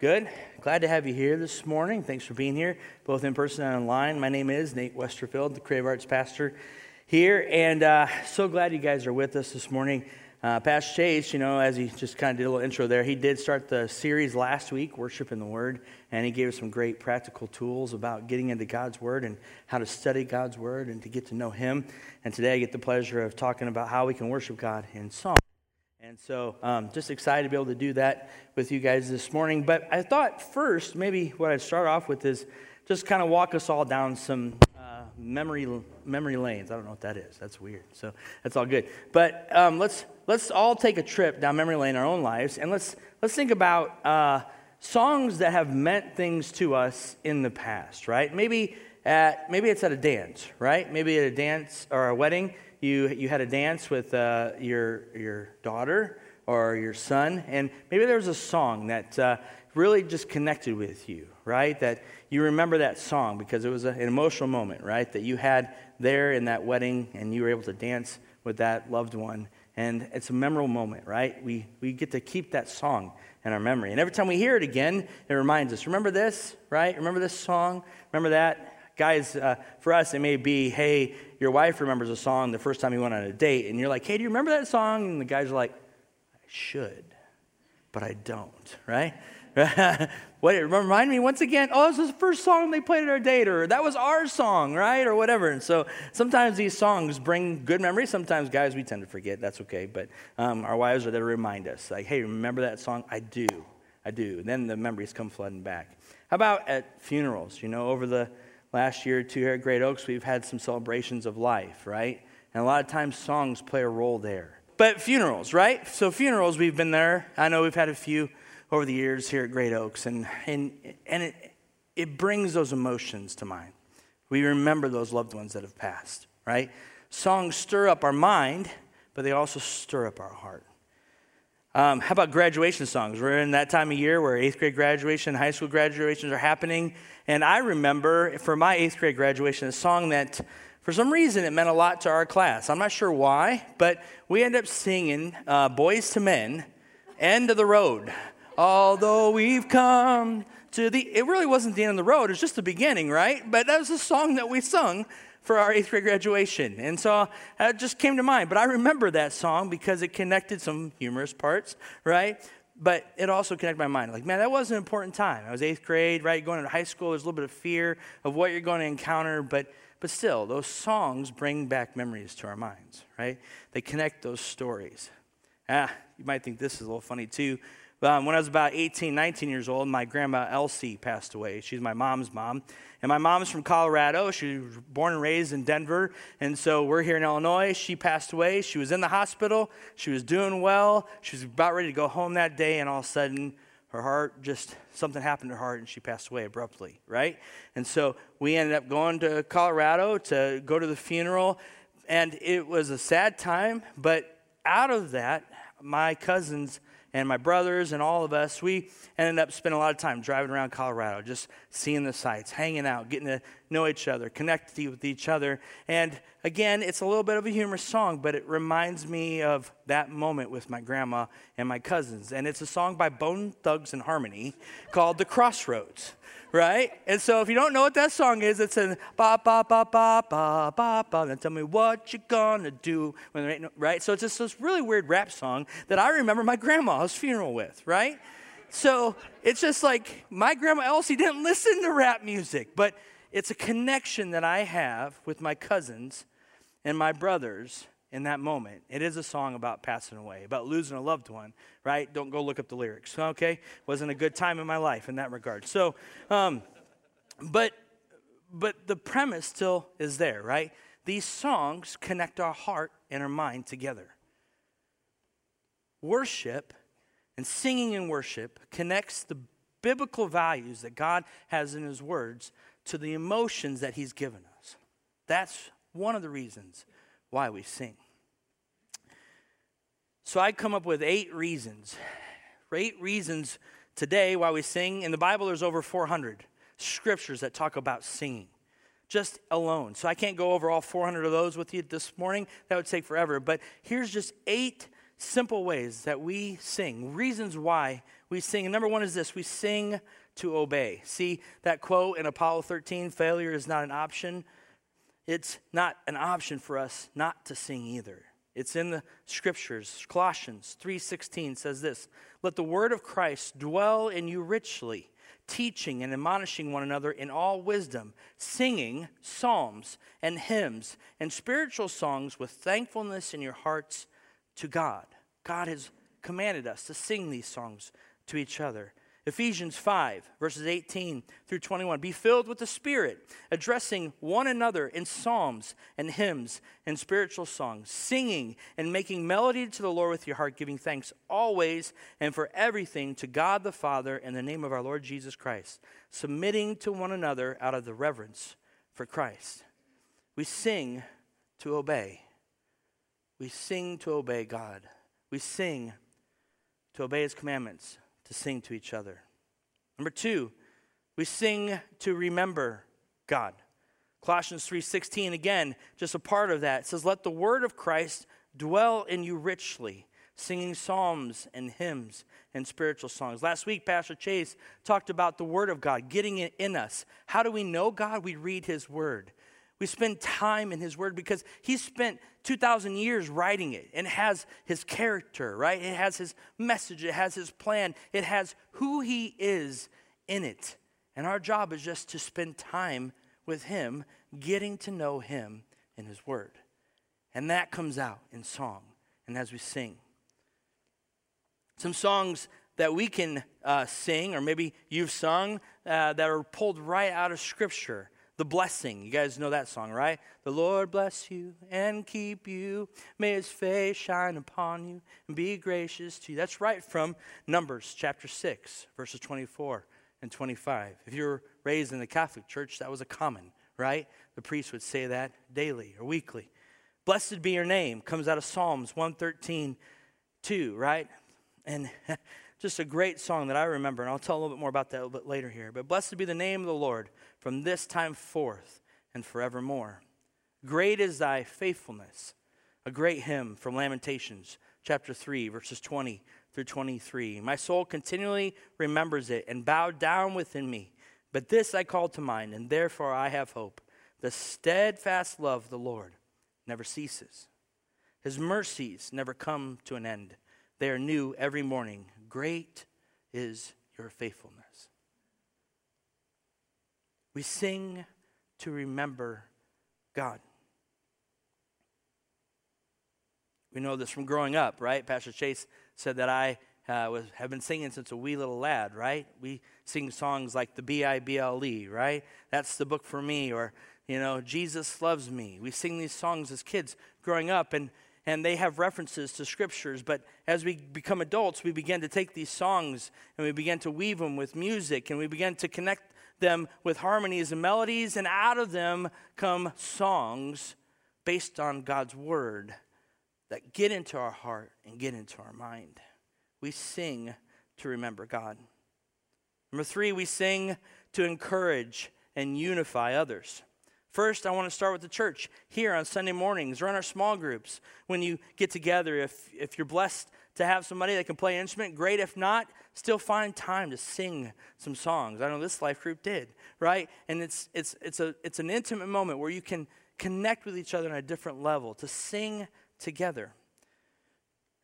Good. Glad to have you here this morning. Thanks for being here, both in person and online. My name is Nate Westerfield, the Creative Arts pastor here, and uh, so glad you guys are with us this morning. Uh, Pastor Chase, you know, as he just kind of did a little intro there, he did start the series last week, Worship in the Word, and he gave us some great practical tools about getting into God's Word and how to study God's Word and to get to know Him. And today I get the pleasure of talking about how we can worship God in song. And so, um, just excited to be able to do that with you guys this morning. But I thought first, maybe what I'd start off with is just kind of walk us all down some uh, memory memory lanes. I don't know what that is. That's weird. So that's all good. But um, let's let's all take a trip down memory lane in our own lives, and let's let's think about uh, songs that have meant things to us in the past. Right? Maybe at maybe it's at a dance. Right? Maybe at a dance or a wedding you, you had a dance with uh, your, your daughter or your son, and maybe there was a song that uh, really just connected with you, right? That you remember that song because it was a, an emotional moment, right? That you had there in that wedding and you were able to dance with that loved one. And it's a memorable moment, right? We, we get to keep that song in our memory. And every time we hear it again, it reminds us remember this, right? Remember this song? Remember that? Guys, uh, for us, it may be, hey, your wife remembers a song the first time you went on a date, and you're like, hey, do you remember that song? And the guys are like, I should, but I don't, right? what, it remind me once again, oh, this was the first song they played at our date, or that was our song, right? Or whatever. And so sometimes these songs bring good memories. Sometimes, guys, we tend to forget. That's okay. But um, our wives are there to remind us, like, hey, remember that song? I do. I do. And then the memories come flooding back. How about at funerals? You know, over the last year too here at Great Oaks, we've had some celebrations of life, right? And a lot of times songs play a role there. But funerals, right? So funerals, we've been there. I know we've had a few over the years here at Great Oaks, and, and, and it, it brings those emotions to mind. We remember those loved ones that have passed, right? Songs stir up our mind, but they also stir up our heart. Um, how about graduation songs? We're in that time of year where eighth grade graduation, high school graduations are happening. And I remember for my eighth grade graduation a song that, for some reason, it meant a lot to our class. I'm not sure why, but we ended up singing uh, Boyz II Men, End of the Road. Although we've come to the, it really wasn't the end of the road, it was just the beginning, right? But that was a song that we sung for our eighth grade graduation. And so that just came to mind. But I remember that song because it connected some humorous parts, right? But it also connected my mind. Like, man, that was an important time. I was eighth grade, right? Going into high school, there's a little bit of fear of what you're going to encounter. But, but still, those songs bring back memories to our minds, right? They connect those stories. Ah, you might think this is a little funny too. Um, when I was about 18, 19 years old, my grandma Elsie passed away. She's my mom's mom. And my mom's from Colorado. She was born and raised in Denver. And so we're here in Illinois. She passed away. She was in the hospital. She was doing well. She was about ready to go home that day. And all of a sudden, her heart just, something happened to her heart and she passed away abruptly, right? And so we ended up going to Colorado to go to the funeral. And it was a sad time. But out of that, my cousins, and my brothers and all of us, we ended up spending a lot of time driving around Colorado, just seeing the sights, hanging out, getting to know each other, connecting with each other. And again, it's a little bit of a humorous song, but it reminds me of that moment with my grandma and my cousins. And it's a song by Bone Thugs-n-Harmony called The Crossroads right? And so if you don't know what that song is, it's a ba ba ba ba ba ba ba. Then tell me what you're gonna do when there ain't no right. So it's just this really weird rap song that I remember my grandma's funeral with, right? So it's just like my grandma Elsie didn't listen to rap music, but it's a connection that I have with my cousins and my brothers in that moment. It is a song about passing away, about losing a loved one, right? Don't go look up the lyrics, okay? Wasn't a good time in my life in that regard. So, um, but but the premise still is there, right? These songs connect our heart and our mind together. Worship and singing in worship connects the biblical values that God has in His words to the emotions that He's given us. That's one of the reasons why we sing. So I come up with eight reasons. Eight reasons today why we sing. In the Bible, there's over 400 scriptures that talk about singing, just alone. So I can't go over all 400 of those with you this morning. That would take forever. But here's just eight simple ways that we sing, reasons why we sing. And number one is this we sing to obey. See that quote in Apollo 13 failure is not an option. It's not an option for us not to sing either. It's in the scriptures. Colossians 3:16 says this, "Let the word of Christ dwell in you richly, teaching and admonishing one another in all wisdom, singing psalms and hymns and spiritual songs with thankfulness in your hearts to God." God has commanded us to sing these songs to each other. Ephesians 5, verses 18 through 21. Be filled with the Spirit, addressing one another in psalms and hymns and spiritual songs, singing and making melody to the Lord with your heart, giving thanks always and for everything to God the Father in the name of our Lord Jesus Christ, submitting to one another out of the reverence for Christ. We sing to obey. We sing to obey God. We sing to obey His commandments to sing to each other. Number two, we sing to remember God. Colossians 3:16 again, just a part of that. Says, "Let the word of Christ dwell in you richly, singing psalms and hymns and spiritual songs." Last week Pastor Chase talked about the word of God getting it in us. How do we know God? We read his word. We spend time in His Word because He spent 2,000 years writing it and has His character, right? It has His message, it has His plan, it has who He is in it. And our job is just to spend time with Him, getting to know Him in His Word. And that comes out in song and as we sing. Some songs that we can uh, sing, or maybe you've sung, uh, that are pulled right out of Scripture the blessing. You guys know that song, right? The Lord bless you and keep you. May his face shine upon you and be gracious to you. That's right from Numbers chapter 6, verses 24 and 25. If you were raised in the Catholic Church, that was a common, right? The priest would say that daily or weekly. Blessed be your name comes out of Psalms 113, 2, right? And just a great song that I remember, and I'll tell a little bit more about that a little bit later here. But blessed be the name of the Lord from this time forth and forevermore. Great is thy faithfulness. A great hymn from Lamentations, chapter 3, verses 20 through 23. My soul continually remembers it and bowed down within me. But this I call to mind, and therefore I have hope. The steadfast love of the Lord never ceases, his mercies never come to an end. They are new every morning. Great is your faithfulness. We sing to remember God. We know this from growing up, right? Pastor Chase said that I uh, was, have been singing since a wee little lad, right? We sing songs like the B I B L E, right? That's the book for me, or, you know, Jesus loves me. We sing these songs as kids growing up, and and they have references to scriptures. But as we become adults, we begin to take these songs and we begin to weave them with music and we begin to connect them with harmonies and melodies, and out of them come songs based on God's word that get into our heart and get into our mind. We sing to remember God. Number three, we sing to encourage and unify others. First, I want to start with the church here on Sunday mornings or in our small groups. When you get together, if, if you're blessed to have somebody that can play an instrument, great. If not, still find time to sing some songs. I know this life group did, right? And it's, it's, it's, a, it's an intimate moment where you can connect with each other on a different level, to sing together.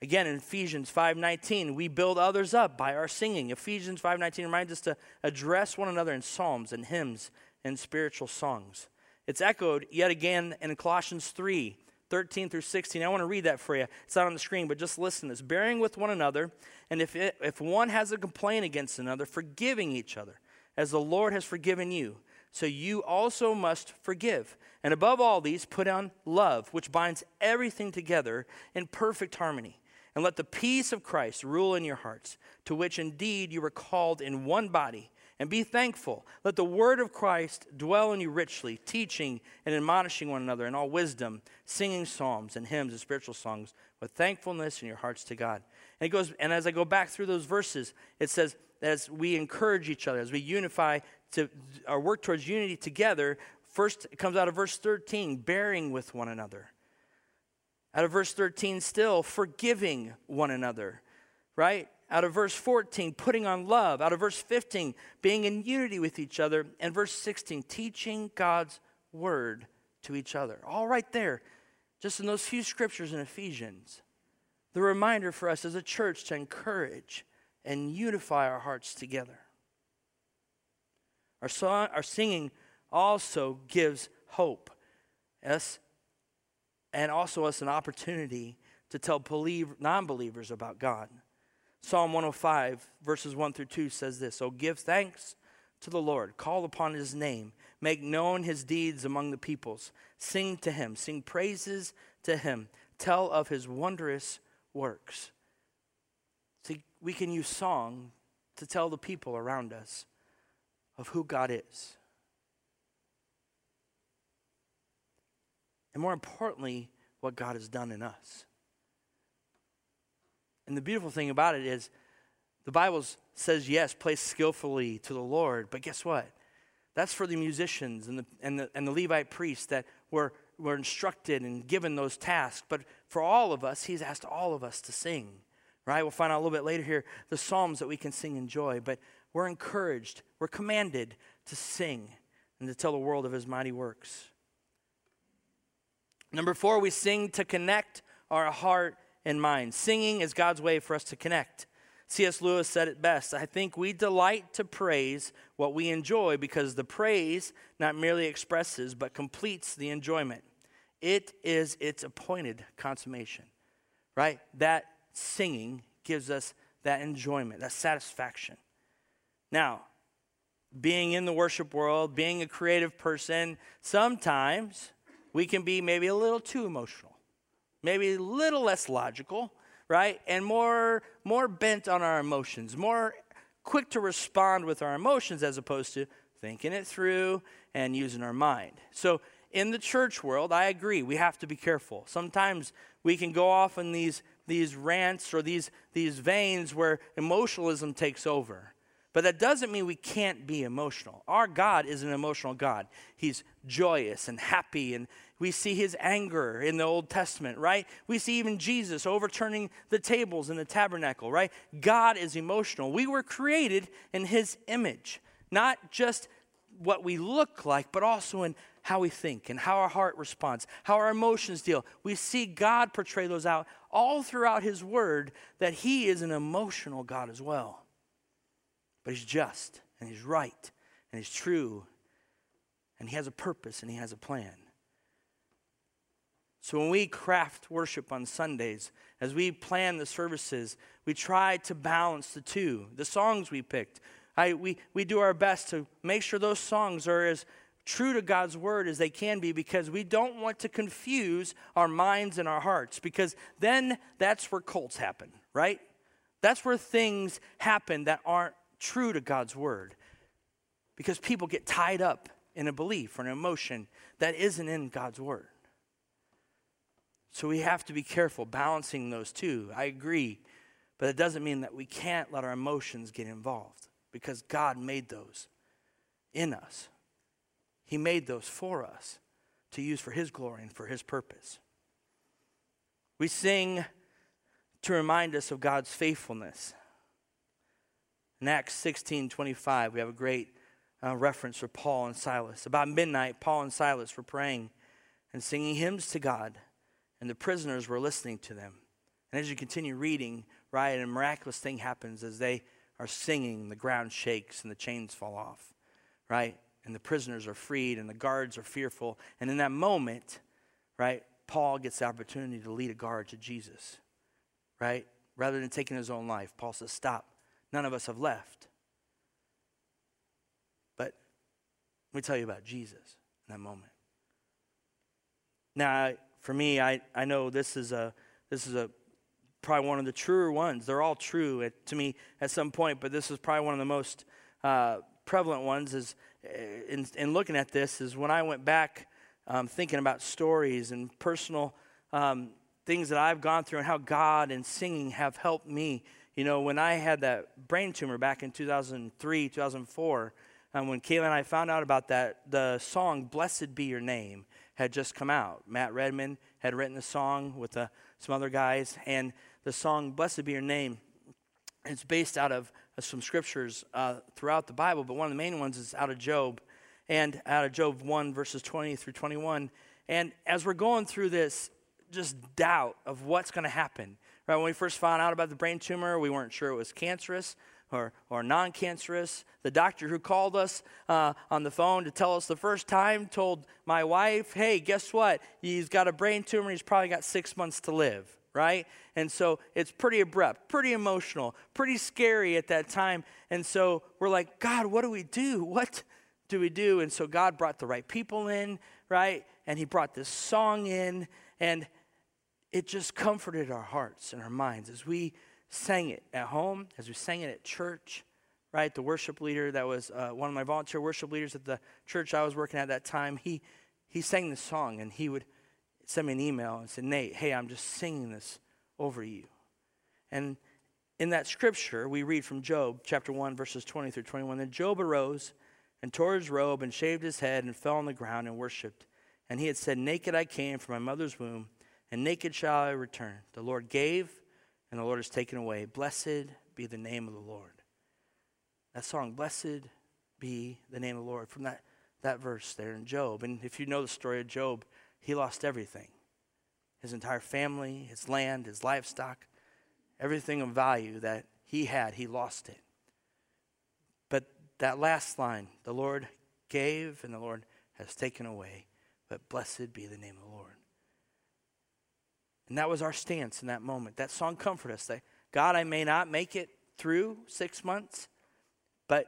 Again, in Ephesians 5:19, we build others up by our singing. Ephesians 5:19 reminds us to address one another in psalms and hymns and spiritual songs. It's echoed yet again in Colossians 3 13 through 16. I want to read that for you. It's not on the screen, but just listen. It's bearing with one another, and if, it, if one has a complaint against another, forgiving each other, as the Lord has forgiven you. So you also must forgive. And above all these, put on love, which binds everything together in perfect harmony. And let the peace of Christ rule in your hearts, to which indeed you were called in one body and be thankful. Let the word of Christ dwell in you richly, teaching and admonishing one another in all wisdom, singing psalms and hymns and spiritual songs with thankfulness in your hearts to God. And it goes, and as I go back through those verses, it says, as we encourage each other, as we unify to our work towards unity together, first it comes out of verse 13, bearing with one another. Out of verse 13, still forgiving one another, right? Out of verse 14, putting on love. Out of verse 15, being in unity with each other. And verse 16, teaching God's word to each other. All right there, just in those few scriptures in Ephesians. The reminder for us as a church to encourage and unify our hearts together. Our, song, our singing also gives hope. Us, and also us an opportunity to tell non believers about God. Psalm 105, verses 1 through 2 says this So give thanks to the Lord, call upon his name, make known his deeds among the peoples, sing to him, sing praises to him, tell of his wondrous works. See, we can use song to tell the people around us of who God is. And more importantly, what God has done in us. And the beautiful thing about it is the Bible says, yes, play skillfully to the Lord, but guess what? That's for the musicians and the, and the, and the Levite priests that were, were instructed and given those tasks. But for all of us, He's asked all of us to sing, right? We'll find out a little bit later here the Psalms that we can sing in joy. But we're encouraged, we're commanded to sing and to tell the world of His mighty works. Number four, we sing to connect our heart and mind. Singing is God's way for us to connect. C.S. Lewis said it best I think we delight to praise what we enjoy because the praise not merely expresses but completes the enjoyment. It is its appointed consummation, right? That singing gives us that enjoyment, that satisfaction. Now, being in the worship world, being a creative person, sometimes we can be maybe a little too emotional maybe a little less logical, right? And more, more bent on our emotions, more quick to respond with our emotions as opposed to thinking it through and using our mind. So, in the church world, I agree, we have to be careful. Sometimes we can go off in these, these rants or these, these veins where emotionalism takes over. But that doesn't mean we can't be emotional. Our God is an emotional God. He's joyous and happy, and we see his anger in the Old Testament, right? We see even Jesus overturning the tables in the tabernacle, right? God is emotional. We were created in his image, not just what we look like, but also in how we think and how our heart responds, how our emotions deal. We see God portray those out all throughout his word that he is an emotional God as well. But He's just and He's right and He's true and He has a purpose and He has a plan. So when we craft worship on Sundays, as we plan the services, we try to balance the two. The songs we picked, I, we, we do our best to make sure those songs are as true to God's word as they can be because we don't want to confuse our minds and our hearts because then that's where cults happen, right? That's where things happen that aren't true to God's word. Because people get tied up in a belief or an emotion that isn't in God's word. So we have to be careful balancing those two. I agree. But it doesn't mean that we can't let our emotions get involved because God made those in us. He made those for us to use for His glory and for His purpose. We sing to remind us of God's faithfulness. In Acts 16 25, we have a great uh, reference for Paul and Silas. About midnight, Paul and Silas were praying and singing hymns to God, and the prisoners were listening to them. And as you continue reading, right, a miraculous thing happens as they are singing, the ground shakes and the chains fall off, right? And the prisoners are freed and the guards are fearful. And in that moment, right, Paul gets the opportunity to lead a guard to Jesus, right? Rather than taking his own life, Paul says, Stop none of us have left. But let me tell you about Jesus in that moment. Now, for me, I, I know this is a this is a probably one of the truer ones. They're all true at, to me at some point, but this is probably one of the most uh, prevalent ones. Is eh, in, in, looking at this is when I went back um, thinking about stories and personal um, things that I've gone through and how God and singing have helped me you know, when I had that brain tumor back in 2003, 2004, and when Kayla and I found out about that, the song Blessed Be Your Name had just come out. Matt Redman had written a song with uh, some other guys, and the song "Blessed Be Your Name." It's based out of uh, some scriptures uh, throughout the Bible, but one of the main ones is out of Job, and out of Job one verses twenty through twenty-one. And as we're going through this, just doubt of what's going to happen. Right when we first found out about the brain tumor, we weren't sure it was cancerous or, or non cancerous. The doctor who called us uh, on the phone to tell us the first time told my wife, hey, guess what? He's got a brain tumor. He's probably got six months to live, right? And so it's pretty abrupt, pretty emotional, pretty scary at that time. And so we're like, God, what do we do? What do we do? And so God brought the right people in, right? And He brought this song in, and it just comforted our hearts and our minds as we sang it at home, as we sang it at church, right? The worship leader that was uh, one of my volunteer worship leaders at the church I was working at that time, he, he sang the song and he would send me an email and say, Nate, hey, I'm just singing this over you. And in that scripture, we read from Job chapter 1, verses 20 through 21 Then Job arose and tore his robe and shaved his head and fell on the ground and worshiped. And he had said, Naked I came from my mother's womb, and naked shall I return. The Lord gave, and the Lord has taken away. Blessed be the name of the Lord. That song, Blessed be the name of the Lord, from that, that verse there in Job. And if you know the story of Job, he lost everything his entire family, his land, his livestock, everything of value that he had, he lost it. But that last line, the Lord gave and the Lord has taken away, but blessed be the name of the Lord. And that was our stance in that moment. That song comforted us that God, I may not make it through six months, but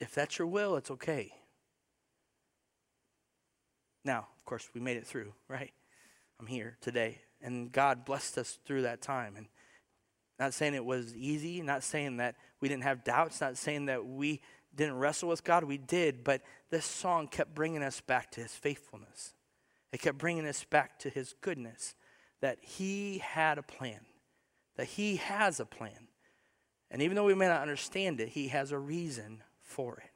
if that's your will, it's okay. Now, of course, we made it through, right? I'm here today. And God blessed us through that time. And not saying it was easy, not saying that we didn't have doubts, not saying that we didn't wrestle with God. We did, but this song kept bringing us back to his faithfulness. It kept bringing us back to his goodness, that he had a plan, that he has a plan. And even though we may not understand it, he has a reason for it.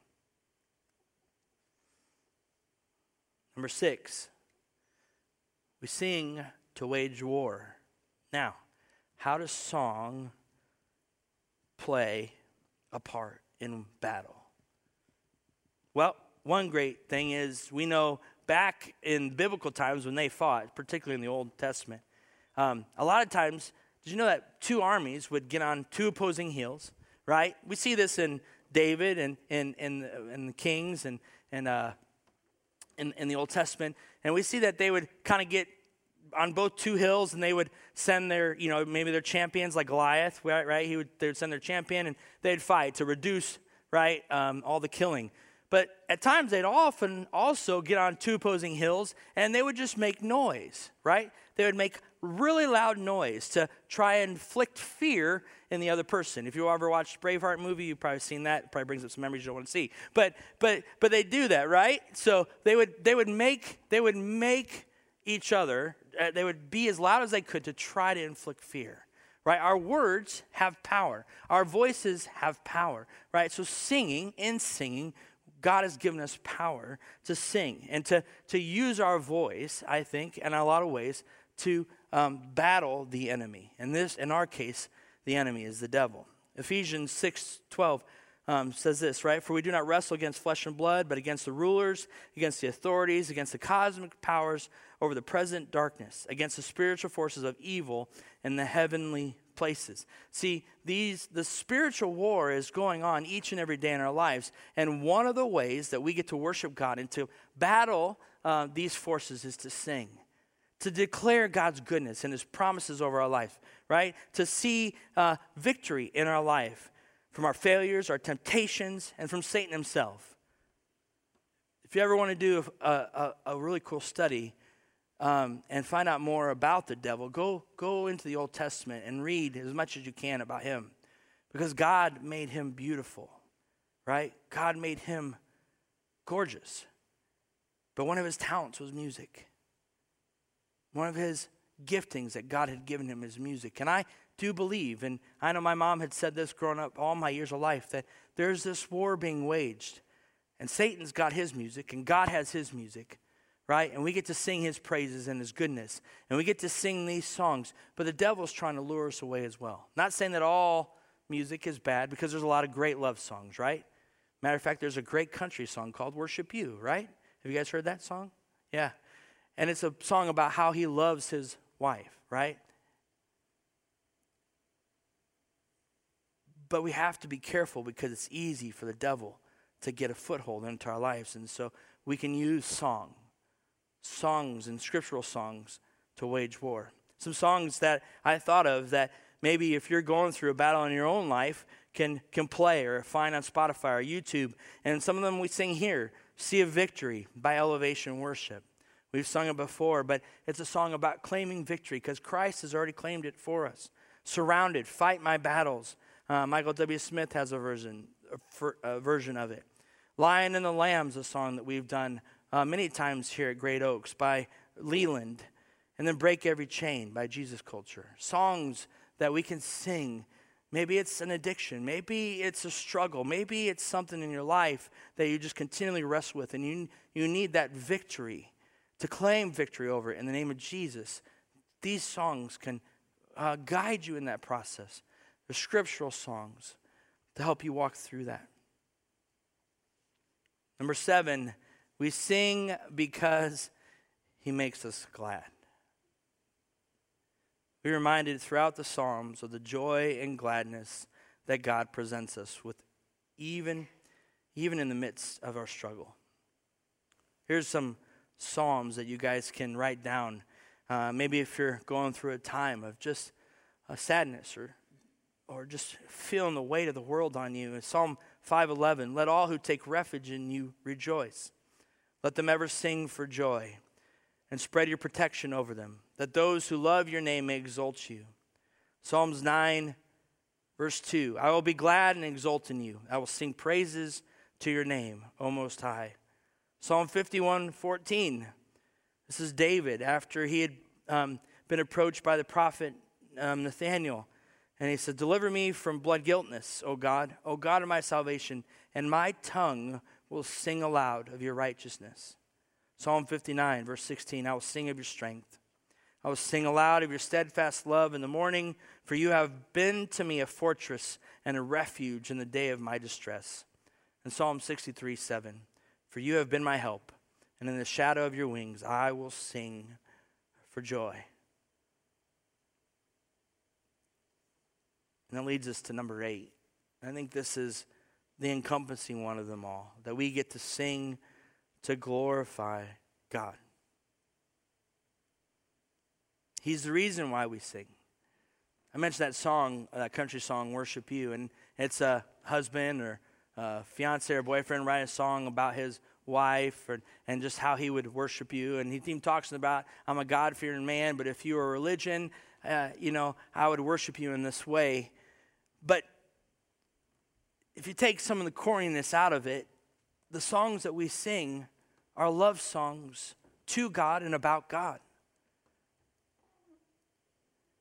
Number six, we sing to wage war. Now, how does song play a part in battle? Well, one great thing is we know back in biblical times when they fought, particularly in the Old Testament, um, a lot of times, did you know that two armies would get on two opposing hills, right? We see this in David and in, in, in, the Kings and, and uh, in, in the Old Testament. And we see that they would kind of get on both two hills and they would send their, you know, maybe their champions like Goliath, right? right? He would, they would send their champion and they'd fight to reduce, right, um, all the killing. But at times they'd often also get on two opposing hills and they would just make noise, right? They would make really loud noise to try and inflict fear in the other person. If you ever watched Braveheart movie, you've probably seen that. It probably brings up some memories you don't want to see. But but but they do that, right? So they would they would make they would make each other uh, they would be as loud as they could to try to inflict fear right? Our words have power. Our voices have power, right? So singing, in singing, God has given us power to sing and to, to use our voice, I think, in a lot of ways, to um, battle the enemy. And this, in our case, the enemy is the devil. Ephesians 6 12 um, says this, right? For we do not wrestle against flesh and blood, but against the rulers, against the authorities, against the cosmic powers over the present darkness, against the spiritual forces of evil in the heavenly places. See, these the spiritual war is going on each and every day in our lives, and one of the ways that we get to worship God and to battle uh, these forces is to sing, to declare God's goodness and His promises over our life, right? To see uh, victory in our life from our failures, our temptations, and from Satan himself. If you ever want to do a, a, a really cool study um, and find out more about the devil, go, go into the Old Testament and read as much as you can about him. Because God made him beautiful, right? God made him gorgeous. But one of his talents was music. One of his giftings that God had given him is music. And I do believe, and I know my mom had said this growing up all my years of life, that there's this war being waged. And Satan's got his music, and God has his music right? And we get to sing his praises and his goodness. And we get to sing these songs. But the devil's trying to lure us away as well. Not saying that all music is bad because there's a lot of great love songs, right? Matter of fact, there's a great country song called Worship You, right? Have you guys heard that song? Yeah. And it's a song about how he loves his wife, right? But we have to be careful because it's easy for the devil to get a foothold into our lives. And so we can use song, songs and scriptural songs to wage war. Some songs that I thought of that maybe if you're going through a battle in your own life, can, can play or find on Spotify or YouTube. And some of them we sing here See a Victory by Elevation Worship. We've sung it before, but it's a song about claiming victory because Christ has already claimed it for us. Surrounded, fight my battles. Uh, Michael W. Smith has a version, a, a version of it. Lion and the Lamb's a song that we've done uh, many times here at Great Oaks by Leeland. And then Break Every Chain by Jesus Culture. Songs that we can sing. Maybe it's an addiction. Maybe it's a struggle. Maybe it's something in your life that you just continually wrestle with, and you, you need that victory to claim victory over it in the name of Jesus. These songs can uh, guide you in that process. The scriptural songs to help you walk through that. Number seven, we sing because he makes us glad. We're reminded throughout the Psalms of the joy and gladness that God presents us with, even, even in the midst of our struggle. Here's some Psalms that you guys can write down. Uh, maybe if you're going through a time of just a sadness or, or just feeling the weight of the world on you. Psalm 511 Let all who take refuge in you rejoice. Let them ever sing for joy and spread your protection over them, that those who love your name may exalt you. Psalms 9, verse 2 I will be glad and exult in you. I will sing praises to your name, O Most High. Psalm 51, 14. This is David after he had um, been approached by the prophet um, Nathaniel. And he said, Deliver me from blood guiltness, O God, O God of my salvation, and my tongue will sing aloud of your righteousness. Psalm 59, verse 16 I will sing of your strength. I will sing aloud of your steadfast love in the morning, for you have been to me a fortress and a refuge in the day of my distress. And Psalm 63, 7 For you have been my help, and in the shadow of your wings I will sing for joy. And that leads us to number eight. I think this is the encompassing one of them all that we get to sing to glorify God. He's the reason why we sing. I mentioned that song, that country song, Worship You, and it's a husband or a fiance or boyfriend writing a song about his wife or, and just how he would worship you. And he even talks about, I'm a God fearing man, but if you were a religion, uh, you know, I would worship you in this way. But if you take some of the corniness out of it, the songs that we sing are love songs to God and about God.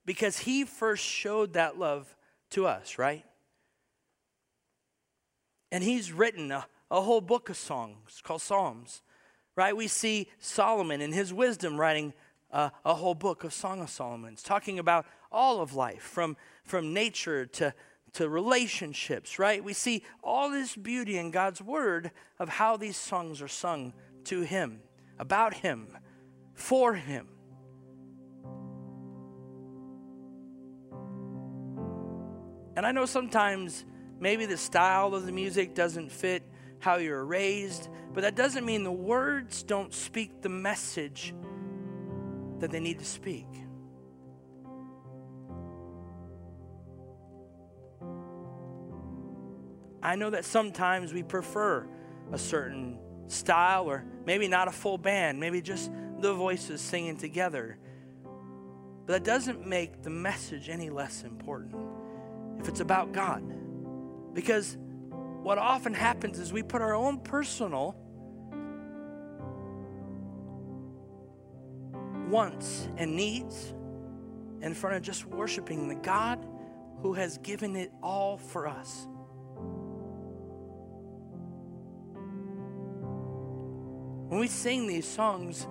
Because He first showed that love to us, right? And He's written a, a whole book of songs called Psalms, right? We see Solomon in his wisdom writing a, a whole book of Song of Solomon's, talking about all of life, from, from nature to to relationships, right? We see all this beauty in God's word of how these songs are sung to Him, about Him, for Him. And I know sometimes maybe the style of the music doesn't fit how you're raised, but that doesn't mean the words don't speak the message that they need to speak. I know that sometimes we prefer a certain style or maybe not a full band, maybe just the voices singing together. But that doesn't make the message any less important if it's about God. Because what often happens is we put our own personal wants and needs in front of just worshiping the God who has given it all for us. When we sing these songs,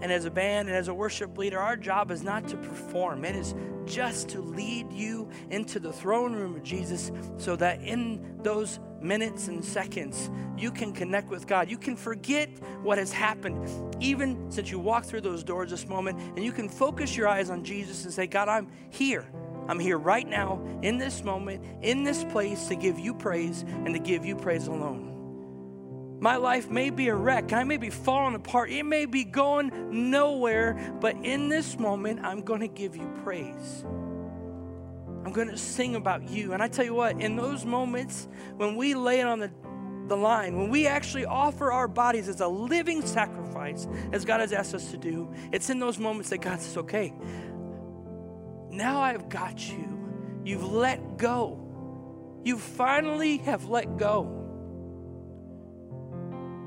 and as a band and as a worship leader, our job is not to perform. It is just to lead you into the throne room of Jesus so that in those minutes and seconds, you can connect with God. You can forget what has happened, even since you walked through those doors this moment, and you can focus your eyes on Jesus and say, God, I'm here. I'm here right now, in this moment, in this place, to give you praise and to give you praise alone. My life may be a wreck. I may be falling apart. It may be going nowhere. But in this moment, I'm going to give you praise. I'm going to sing about you. And I tell you what, in those moments when we lay it on the, the line, when we actually offer our bodies as a living sacrifice, as God has asked us to do, it's in those moments that God says, okay, now I've got you. You've let go. You finally have let go.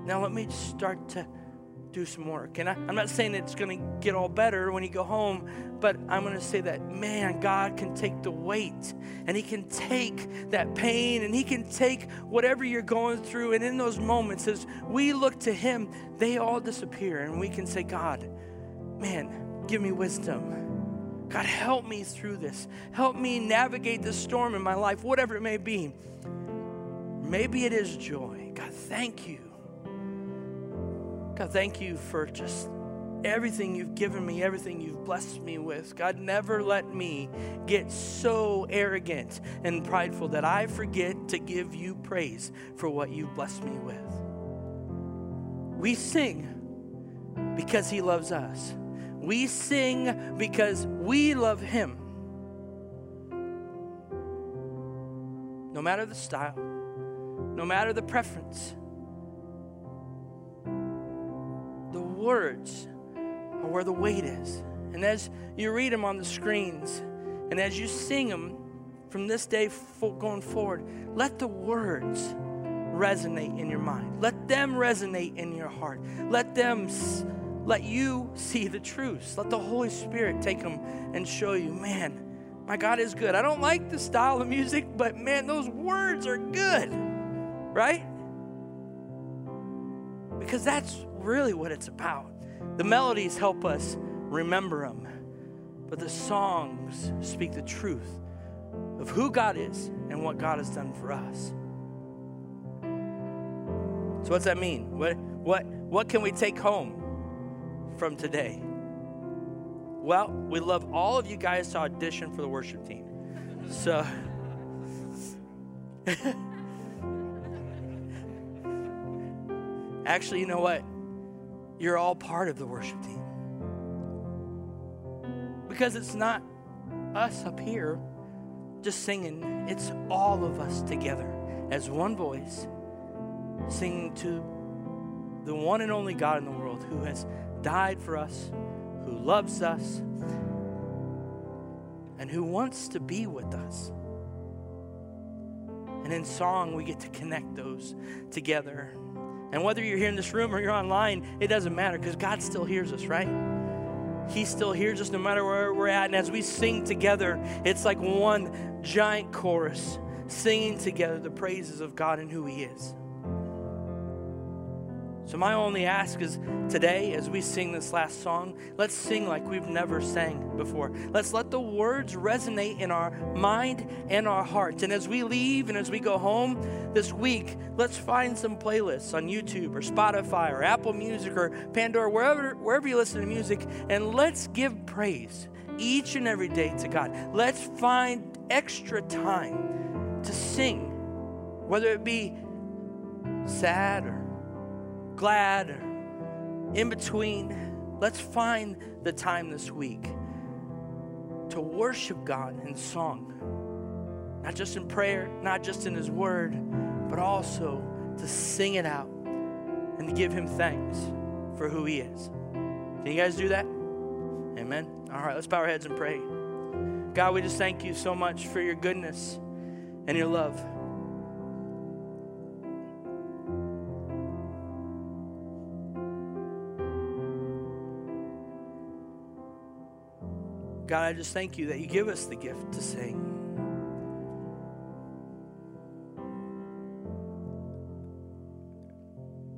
Now let me start to do some work. And I, am not saying it's going to get all better when you go home, but I'm going to say that, man, God can take the weight and He can take that pain and He can take whatever you're going through. And in those moments, as we look to Him, they all disappear. And we can say, God, man, give me wisdom. God, help me through this. Help me navigate the storm in my life, whatever it may be. Maybe it is joy. God, thank you God, thank you for just everything you've given me, everything you've blessed me with. God, never let me get so arrogant and prideful that I forget to give you praise for what you've blessed me with. We sing because He loves us, we sing because we love Him. No matter the style, no matter the preference, words are where the weight is. And as you read them on the screens, and as you sing them from this day going forward, let the words resonate in your mind. Let them resonate in your heart. Let them let you see the truth. Let the Holy Spirit take them and show you, man, my God is good. I don't like the style of music, but man, those words are good. Right? Because that's really what it's about. The melodies help us remember them, but the songs speak the truth of who God is and what God has done for us. So what's that mean? What what what can we take home from today? Well, we love all of you guys to audition for the worship team. So Actually, you know what? you're all part of the worship team. Because it's not us up here just singing, it's all of us together as one voice singing to the one and only God in the world who has died for us, who loves us, and who wants to be with us. And in song, we get to connect those together. And whether you're here in this room or you're online, it doesn't matter because God still hears us, right? He still hears us no matter where we're at. And as we sing together, it's like one giant chorus singing together the praises of God and who He is. So, my only ask is today, as we sing this last song, let's sing like we've never sang before. Let's let the words resonate in our mind and our hearts. And as we leave and as we go home this week, let's find some playlists on YouTube or Spotify or Apple Music or Pandora, wherever, wherever you listen to music, and let's give praise each and every day to God. Let's find extra time to sing, whether it be sad or glad or in between, let's find the time this week to worship God in song. Not just in prayer, not just in His Word, but also to sing it out and to give Him thanks for who He is. Can you guys do that? Amen. All right, let's bow our heads and pray. God, we just thank you so much for your goodness and your love. God, I just thank you that you give us the gift to sing.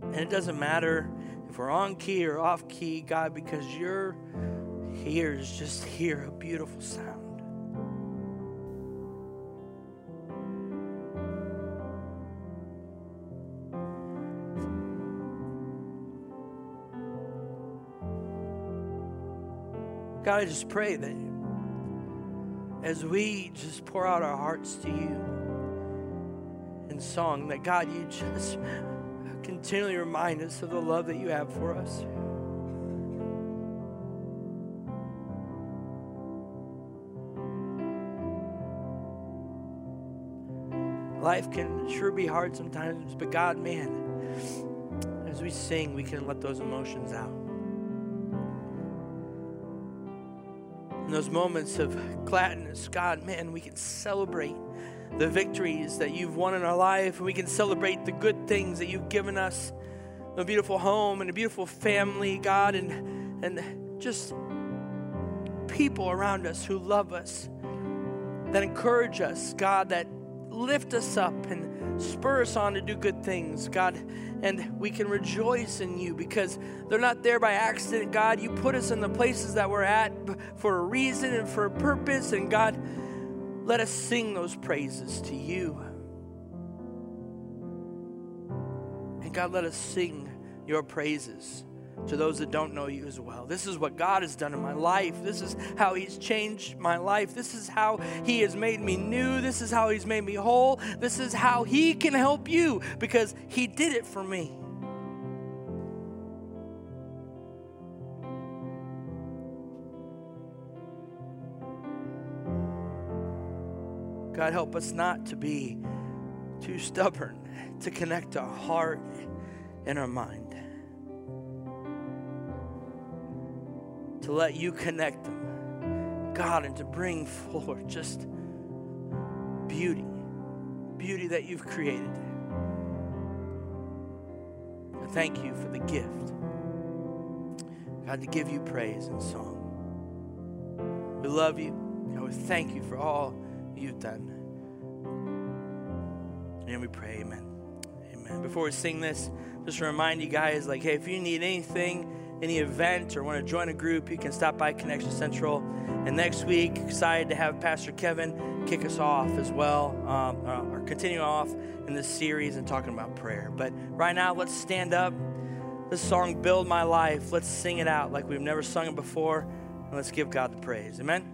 And it doesn't matter if we're on key or off key, God, because your ears just hear a beautiful sound. I just pray that as we just pour out our hearts to you in song, that God, you just continually remind us of the love that you have for us. Life can sure be hard sometimes, but God, man, as we sing, we can let those emotions out. In those moments of gladness, God, man, we can celebrate the victories that you've won in our life, and we can celebrate the good things that you've given us. A beautiful home and a beautiful family, God, and, and just people around us who love us, that encourage us, God, that lift us up and spur us on to do good things, God. And we can rejoice in you because they're not there by accident, God. You put us in the places that we're at for a reason and for a purpose. And God, let us sing those praises to you. And God, let us sing your praises to those that don't know you as well. This is what God has done in my life. This is how He's changed my life. This is how He has made me new. This is how He's made me whole. This is how He can help you because He did it for me. God, help us not to be too stubborn to connect our heart and our mind. To let you connect them, God, and to bring forth just beauty, beauty that you've created. I thank you for the gift, God, to give you praise and song. We love you, and we thank you for all you've done. And we pray, amen. Amen. Before we sing this, just to remind you guys, like, hey, if you need anything, any event, or want to join a group, you can stop by Connection Central. And next week, excited to have Pastor Kevin kick us off as well, um, uh, or continue off in this series and talking about prayer. But right now, let's stand up. This song, Build My Life, let's sing it out like we've never sung it before, and let's give God the praise. Amen.